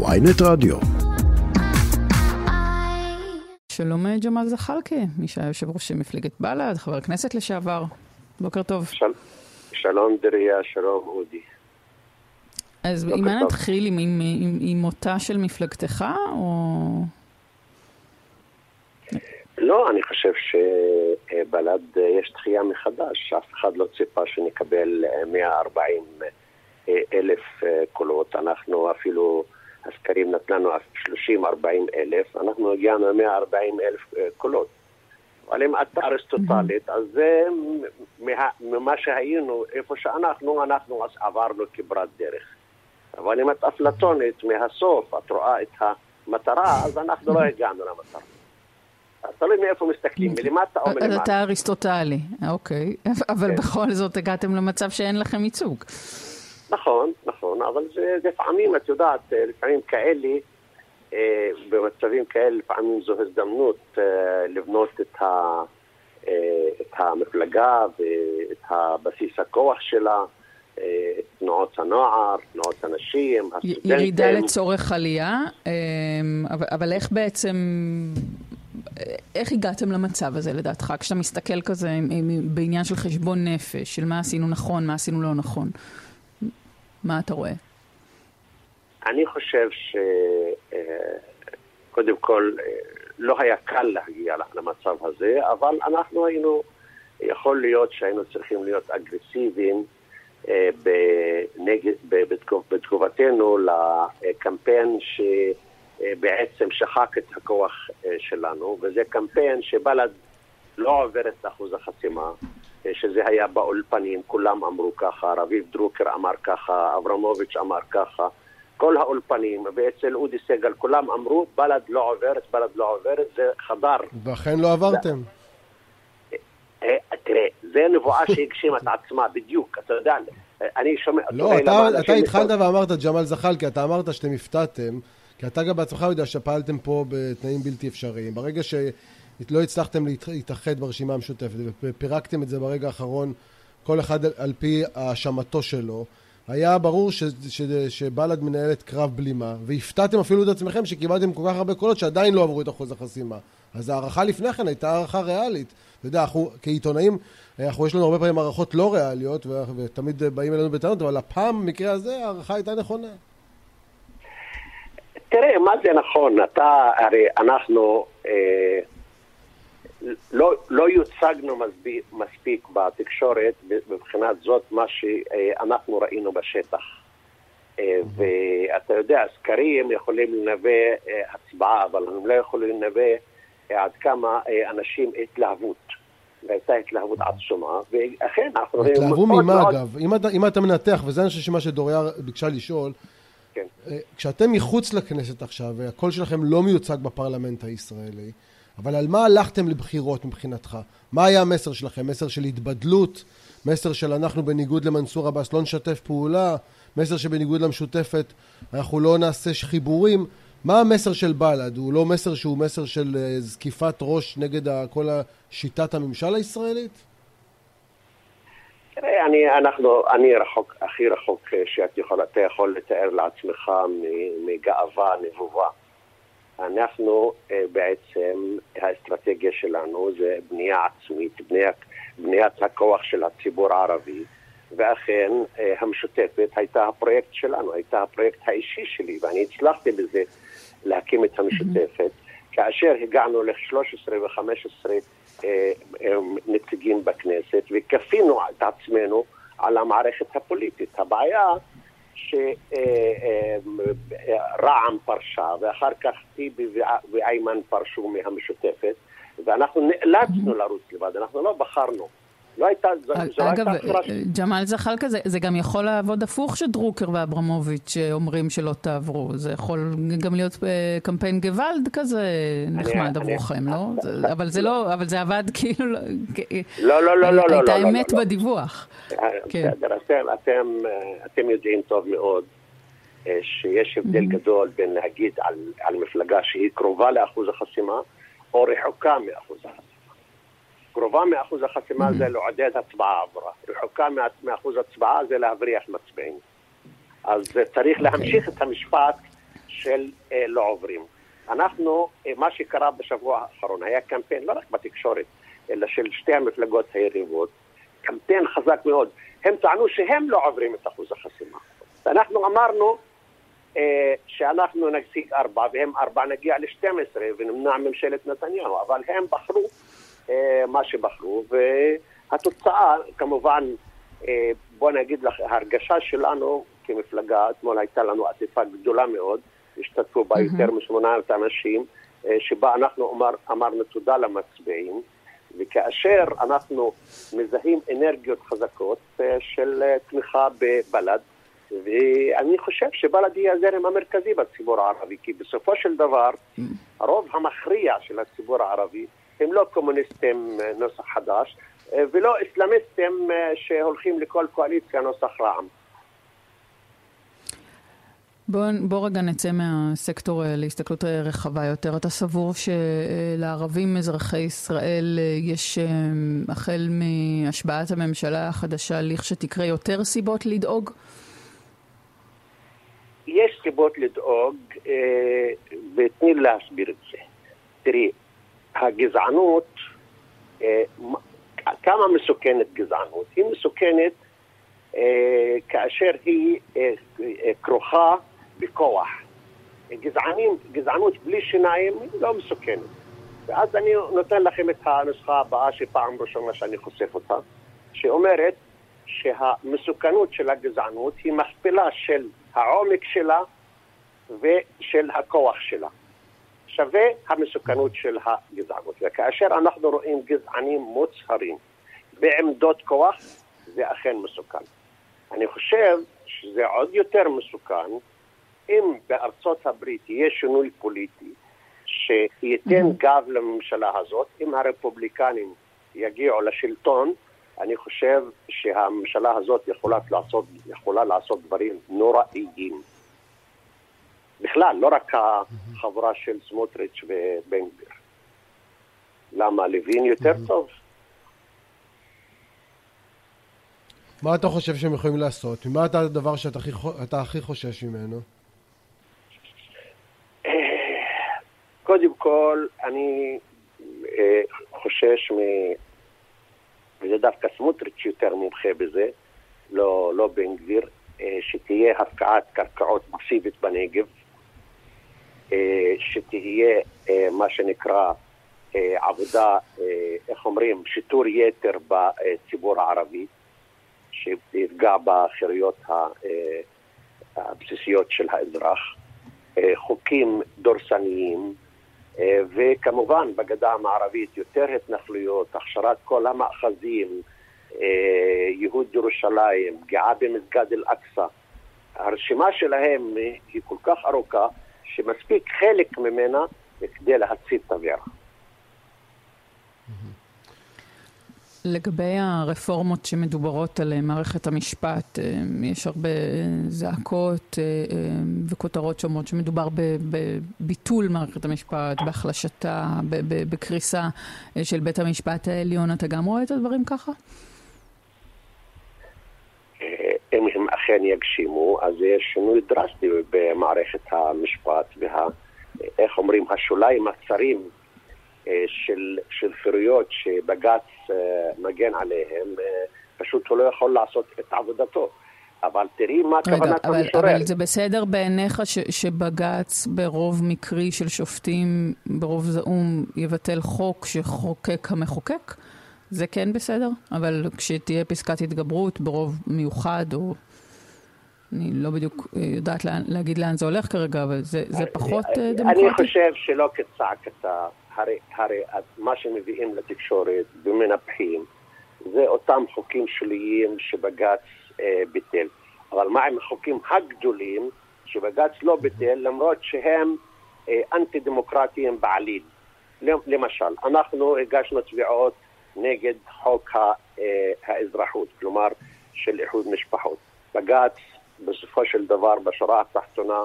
ויינט רדיו. שלום ג'מאל זחאלקה, מי שהיה יושב ראש מפלגת בל"ד, חבר הכנסת לשעבר. בוקר טוב. של... שלום דריה, שלום אודי. אז אם מה נתחיל עם, עם, עם, עם מותה של מפלגתך, או... לא, אני חושב שבל"ד יש דחייה מחדש. אף אחד לא ציפה שנקבל 140 אלף קולות. אנחנו אפילו, הסקרים נתנו 30-40 אלף, אנחנו הגענו ל-140 אלף קולות. אבל אם אתה אריסטוטלית, אז זה ממה שהיינו, איפה שאנחנו, אנחנו עברנו כברת דרך. אבל אם את אפלטונית, מהסוף את רואה את המטרה, אז אנחנו לא הגענו למטרה. אז תלוי מאיפה מסתכלים, מלמטה או מלמטה. אז אתה אריסטוטלי, אוקיי. אבל כן. בכל זאת הגעתם למצב שאין לכם ייצוג. נכון, נכון, אבל זה לפעמים, את יודעת, לפעמים כאלה, אה, במצבים כאלה, לפעמים זו הזדמנות אה, לבנות את, ה, אה, את המפלגה ואת הבסיס הכוח שלה. תנועות הנוער, תנועות הנשים, הסטודנטים. ירידה לצורך עלייה, אבל, אבל איך בעצם, איך הגעתם למצב הזה לדעתך? כשאתה מסתכל כזה בעניין של חשבון נפש, של מה עשינו נכון, מה עשינו לא נכון, מה אתה רואה? אני חושב שקודם כל לא היה קל להגיע למצב הזה, אבל אנחנו היינו, יכול להיות שהיינו צריכים להיות אגרסיביים בנגד, בתגובתנו לקמפיין שבעצם שחק את הכוח שלנו, וזה קמפיין שבל"ד לא עובר את אחוז החסימה, שזה היה באולפנים, כולם אמרו ככה, רביב דרוקר אמר ככה, אברמוביץ' אמר ככה, כל האולפנים, ואצל אודי סגל, כולם אמרו, בל"ד לא עוברת, בל"ד לא עוברת, זה חדר. ואכן לא עברתם. תראה, זה נבואה שהגשימה את עצמה בדיוק, אתה יודע, אני שומע... לא, אתה, התחלת ואמרת, ג'מאל זחאלקה, אתה אמרת שאתם הפתעתם, כי אתה גם בעצמך יודע שפעלתם פה בתנאים בלתי אפשריים. ברגע שלא הצלחתם להתאחד ברשימה המשותפת ופירקתם את זה ברגע האחרון, כל אחד על פי האשמתו שלו, היה ברור ש, ש, שבל"ד מנהלת קרב בלימה, והפתעתם אפילו את עצמכם שקיבלתם כל כך הרבה קולות שעדיין לא עברו את אחוז החסימה. אז ההערכה לפני כן הייתה הערכה ריאלית. אתה יודע, אנחנו כעיתונאים, אנחנו יש לנו הרבה פעמים הערכות לא ריאליות, ותמיד באים אלינו בטענות, אבל הפעם, במקרה הזה, ההערכה הייתה נכונה. תראה, מה זה נכון? אתה, הרי אנחנו אה, לא, לא יוצגנו מספיק, מספיק בתקשורת מבחינת זאת מה שאנחנו ראינו בשטח. אה, ואתה יודע, סקרים יכולים לנבא אה, הצבעה, אבל הם לא יכולים לנבא עד כמה אנשים התלהבות. והייתה התלהבות עצומה, ואכן אנחנו רואים... התלהבו ממה אגב? אם אתה, אם אתה מנתח, וזה אני חושב שמה שדוריה ביקשה לשאול, כן. כשאתם מחוץ לכנסת עכשיו, והקול שלכם לא מיוצג בפרלמנט הישראלי, אבל על מה הלכתם לבחירות מבחינתך? מה היה המסר שלכם? מסר של התבדלות? מסר של אנחנו בניגוד למנסור עבאס לא נשתף פעולה? מסר שבניגוד למשותפת אנחנו לא נעשה חיבורים? מה המסר של בל"ד? הוא לא מסר שהוא מסר של זקיפת ראש נגד כל שיטת הממשל הישראלית? תראה, אני, אנחנו, אני רחוק, הכי רחוק שאתה יכול, יכול לתאר לעצמך מגאווה נבובה. אנחנו בעצם, האסטרטגיה שלנו זה בנייה עצמית, בניית, בניית הכוח של הציבור הערבי, ואכן המשותפת הייתה הפרויקט שלנו, הייתה הפרויקט האישי שלי, ואני הצלחתי בזה להקים את המשותפת. כאשר הגענו ל-13 ו-15 נציגים בכנסת וכפינו את עצמנו על המערכת הפוליטית. הבעיה שרע"מ פרשה ואחר כך טיבי ואיימן פרשו מהמשותפת ואנחנו נאלצנו לרוץ לבד, אנחנו לא בחרנו. לא הייתה, זו, זו אגב, הייתה ג'מאל זחאלקה, זה, זה גם יכול לעבוד הפוך שדרוקר ואברמוביץ' אומרים שלא תעברו. זה יכול גם להיות קמפיין גוואלד כזה נחמד עבורכם, לא? זה, אבל זה לא, אבל זה עבד כאילו... לא, לא, לא, לא, לא. הייתה לא, אמת לא, בדיווח. כן. בסדר, אתם, יודעים טוב מאוד שיש הבדל גדול בין להגיד על, על מפלגה שהיא קרובה לאחוז החסימה, או רחוקה מאחוז החסימה. קרובה מאחוז החסימה. זה לעודד הצבעה עבורה, רחוקה מאחוז הצבעה זה להבריח מצביעים. אז צריך okay. להמשיך את המשפט של אה, לא עוברים. אנחנו, אה, מה שקרה בשבוע האחרון היה קמפיין, לא רק בתקשורת, אלא של שתי המפלגות היריבות, קמפיין חזק מאוד. הם טענו שהם לא עוברים את אחוז החסימה. ואנחנו אמרנו אה, שאנחנו נשיג ארבע, והם ארבע נגיע ל-12 ונמנע ממשלת נתניהו, אבל הם בחרו אה, מה שבחרו, והתוצאה, כמובן, אה, בוא נגיד לך, ההרגשה שלנו כמפלגה, אתמול הייתה לנו עטיפה גדולה מאוד, השתתפו בה יותר משמונה אנשים, אה, שבה אנחנו אמר, אמרנו תודה למצביעים, וכאשר אנחנו מזהים אנרגיות חזקות אה, של אה, תמיכה בבל"ד, ואני חושב שבל"ד היא הזרם המרכזי בציבור הערבי, כי בסופו של דבר הרוב המכריע של הציבור הערבי הם לא קומוניסטים נוסח חדש, ולא אסלאמיסטים שהולכים לכל קואליציה נוסח רע"מ. בוא, בוא רגע נצא מהסקטור אה, להסתכלות אה, רחבה יותר. אתה סבור שלערבים אזרחי ישראל אה, יש החל מהשבעת הממשלה החדשה לכשתקרה יותר סיבות לדאוג? יש סיבות לדאוג, ותני להסביר את זה. תראי, הגזענות, כמה מסוכנת גזענות? היא מסוכנת כאשר היא כרוכה בכוח. גזענים, גזענות בלי שיניים היא לא מסוכנת. ואז אני נותן לכם את הנוסחה הבאה שפעם ראשונה שאני חושף אותה, שאומרת שהמסוכנות של הגזענות היא מכפלה של העומק שלה ושל הכוח שלה. שווה המסוכנות של הגזענות. וכאשר אנחנו רואים גזענים מוצהרים בעמדות כוח, זה אכן מסוכן. אני חושב שזה עוד יותר מסוכן אם בארצות הברית יהיה שינוי פוליטי שייתן mm-hmm. גב לממשלה הזאת, אם הרפובליקנים יגיעו לשלטון, אני חושב שהממשלה הזאת יכולה לעשות, יכולה לעשות דברים נוראיים. בכלל, לא רק החבורה של סמוטריץ' ובן גביר. למה לוין יותר. טוב? מה אתה חושב שהם יכולים לעשות? מה אתה הדבר שאתה הכי, הכי חושש ממנו? קודם כל, אני אה, חושש מ... וזה דווקא סמוטריץ' יותר מומחה בזה, לא, לא בן גביר, אה, שתהיה הפקעת קרקעות מסיבית בנגב, שתהיה אה, מה שנקרא אה, עבודה, אה, איך אומרים, שיטור יתר בציבור הערבי, שיפגע בחירויות אה, הבסיסיות של האזרח, אה, חוקים דורסניים, אה, וכמובן בגדה המערבית יותר התנחלויות, הכשרת כל המאחזים, אה, ייהוד ירושלים, פגיעה במסגד אל-אקצא. הרשימה שלהם היא כל כך ארוכה, שמספיק חלק ממנה כדי להצית תבערה. לגבי הרפורמות שמדוברות על מערכת המשפט, אה, יש הרבה זעקות אה, אה, וכותרות שאומרות שמדובר בביטול מערכת המשפט, בהחלשתה, בקריסה של בית המשפט העליון. אתה גם רואה את הדברים ככה? אם הם אכן יגשימו, אז יש שינוי דרסטי במערכת המשפט, וה... איך אומרים, השוליים הצרים של, של חירויות שבג"ץ אה, מגן עליהם, אה, פשוט הוא לא יכול לעשות את עבודתו. אבל תראי מה כוונת המשורר. אבל זה בסדר בעיניך ש, שבג"ץ ברוב מקרי של שופטים, ברוב זעום, יבטל חוק שחוקק המחוקק? זה כן בסדר? אבל כשתהיה פסקת התגברות ברוב מיוחד, או... אני לא בדיוק אה, יודעת לה, להגיד לאן זה הולך כרגע, אבל זה, זה פחות דמוקרטי? אני חושב שלא כצעקתה. הרי, הרי מה שמביאים לתקשורת ומנפחים זה אותם חוקים שוליים שבג"ץ אה, ביטל. אבל מה עם החוקים הגדולים שבג"ץ לא ביטל למרות שהם אה, אנטי דמוקרטיים בעליל. למשל, אנחנו הגשנו תביעות נגד חוק אה, האזרחות, כלומר של איחוד משפחות. בג"ץ בסופו של דבר בשורה התחתונה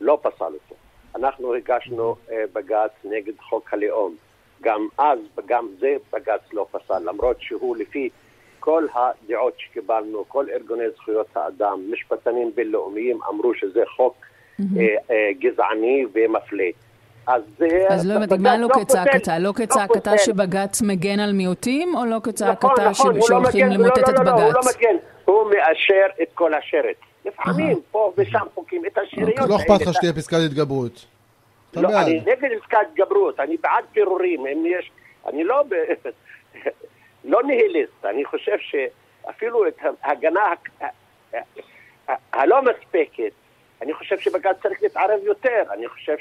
לא פסל אותו. אנחנו הגשנו uh, בג"ץ נגד חוק הלאום. גם אז, גם זה בג"ץ לא פסל, למרות שהוא לפי כל הדעות שקיבלנו, כל ארגוני זכויות האדם, משפטנים בינלאומיים אמרו שזה חוק mm-hmm. גזעני ומפלה. אז, אז לא הבנתי, מה לא כצעקתה? לא כצעקתה שבג"ץ מגן על מיעוטים, או לא כצעקתה שהולכים לא למוטט את בג"ץ? לא, לא, לא, הוא לא מגן, הוא מאשר את כל השרץ. לפעמים, פה ושם חוקים את השריון. לא אכפת לך שתהיה פסקת התגברות. לא, אני נגד פסקת התגברות, אני בעד פירורים, אם יש... אני לא... לא ניהיליסט, אני חושב שאפילו את ההגנה הלא מספקת, אני חושב שבג"ץ צריך להתערב יותר, אני חושב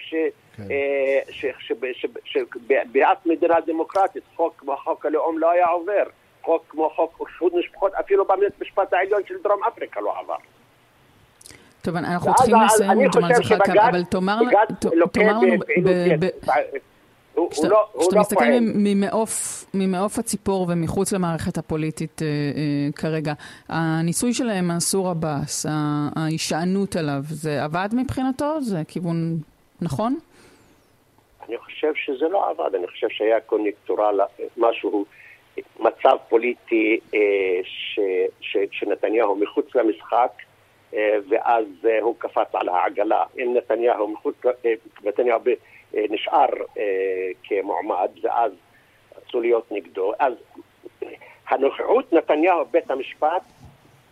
כן. שבאף מדינה דמוקרטית חוק כמו חוק הלאום לא היה עובר, חוק כמו חוק איחוד משפחות, אפילו בבית המשפט העליון של דרום אפריקה לא עבר. טוב, אנחנו צריכים לסיים, ג'מאל זחאלקה, אבל תאמר לנו, כשאתה לא, לא מסתכל ממעוף, ממעוף הציפור ומחוץ למערכת הפוליטית אה, אה, כרגע, הניסוי שלהם, מנסור עבאס, ההישענות עליו, זה עבד מבחינתו? זה כיוון נכון? אני חושב שזה לא עבד, אני חושב שהיה קוניונקטורל, משהו, מצב פוליטי אה, ש, ש, שנתניהו מחוץ למשחק, אה, ואז אה, הוא קפץ על העגלה. אם נתניהו מחוץ, נתניהו נשאר כמועמד, ואז רצו להיות נגדו, אז הנוכחות נתניהו בבית המשפט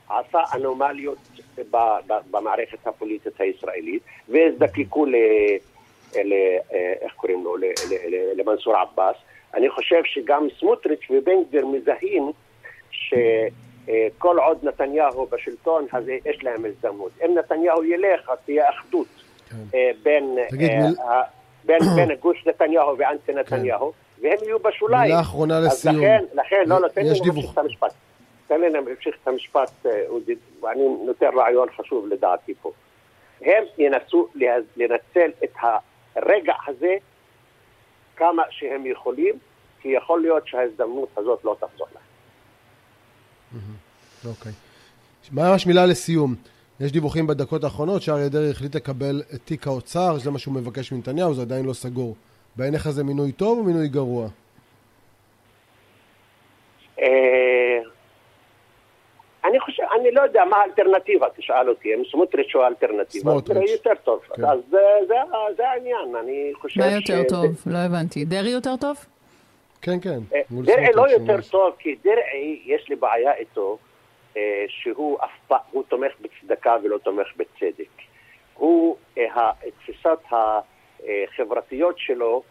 עשה אנומליות במערכת הפוליטית הישראלית, והזדקקו ל... איך קוראים לו? למנסור עבאס. אני חושב שגם סמוטריץ' ובן גביר מזהים ש... אה, עוד נתניהו בשלטון, אז יש להם הזדמנות. אם נתניהו ילך, אז תהיה אחדות כן. אה, בין, אה, גוש נתניהו ואנטי נתניהו, כן. והם יהיו בשוליים. מילה אחרונה לסיום. לכן, לכן, לא, לא, תן לי להמשיך את המשפט. תן לי להמשיך את המשפט, ואני נותן רעיון חשוב לדעתי פה. הם ינסו לנצל את הרגע הזה כמה שהם יכולים, כי יכול להיות שההזדמנות הזאת לא תחזור להם. אוקיי. ממש מילה לסיום. יש דיווחים בדקות האחרונות שאריה דרעי החליט לקבל את תיק האוצר, שזה מה שהוא מבקש מנתניהו, זה עדיין לא סגור. בעיניך זה מינוי טוב או מינוי גרוע? אה, אני חושב, אני לא יודע מה האלטרנטיבה, תשאל אותי, אם סמוטריץ' הוא האלטרנטיבה, זה יותר טוב. כן. אז זה העניין, אני חושב ש... מה יותר טוב? לא הבנתי. דרעי יותר טוב? כן, כן. אה, דרעי לא יותר טוב, כי דרעי, יש לי בעיה איתו, אה, שהוא אף פעם, הוא תומך בצדקה ולא תומך בצדק. הוא, אה, התפיסות החברתיות שלו,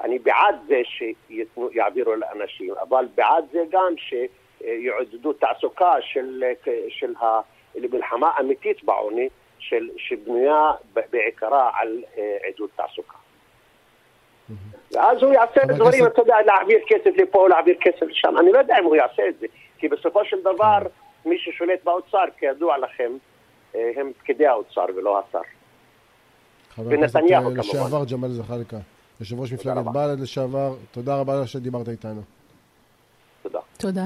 אני בעד זה שיעבירו לאנשים, אבל בעד זה גם שיעודדו תעסוקה של, של המלחמה אמיתית בעוני, של, שבנויה בעיקרה על עידוד תעסוקה. ואז הוא יעשה דברים, אתה יודע, להעביר כסף לפה, להעביר כסף לשם. אני לא יודע אם הוא יעשה את זה, כי בסופו של דבר, מי ששולט באוצר, כידוע לכם, אה, הם פקידי האוצר ולא השר. ונתניהו כמובן. לשעבר ג'מאל זחאלקה, יושב ראש מפלגת בל"ד לשעבר, תודה רבה שדיברת איתנו. תודה. תודה.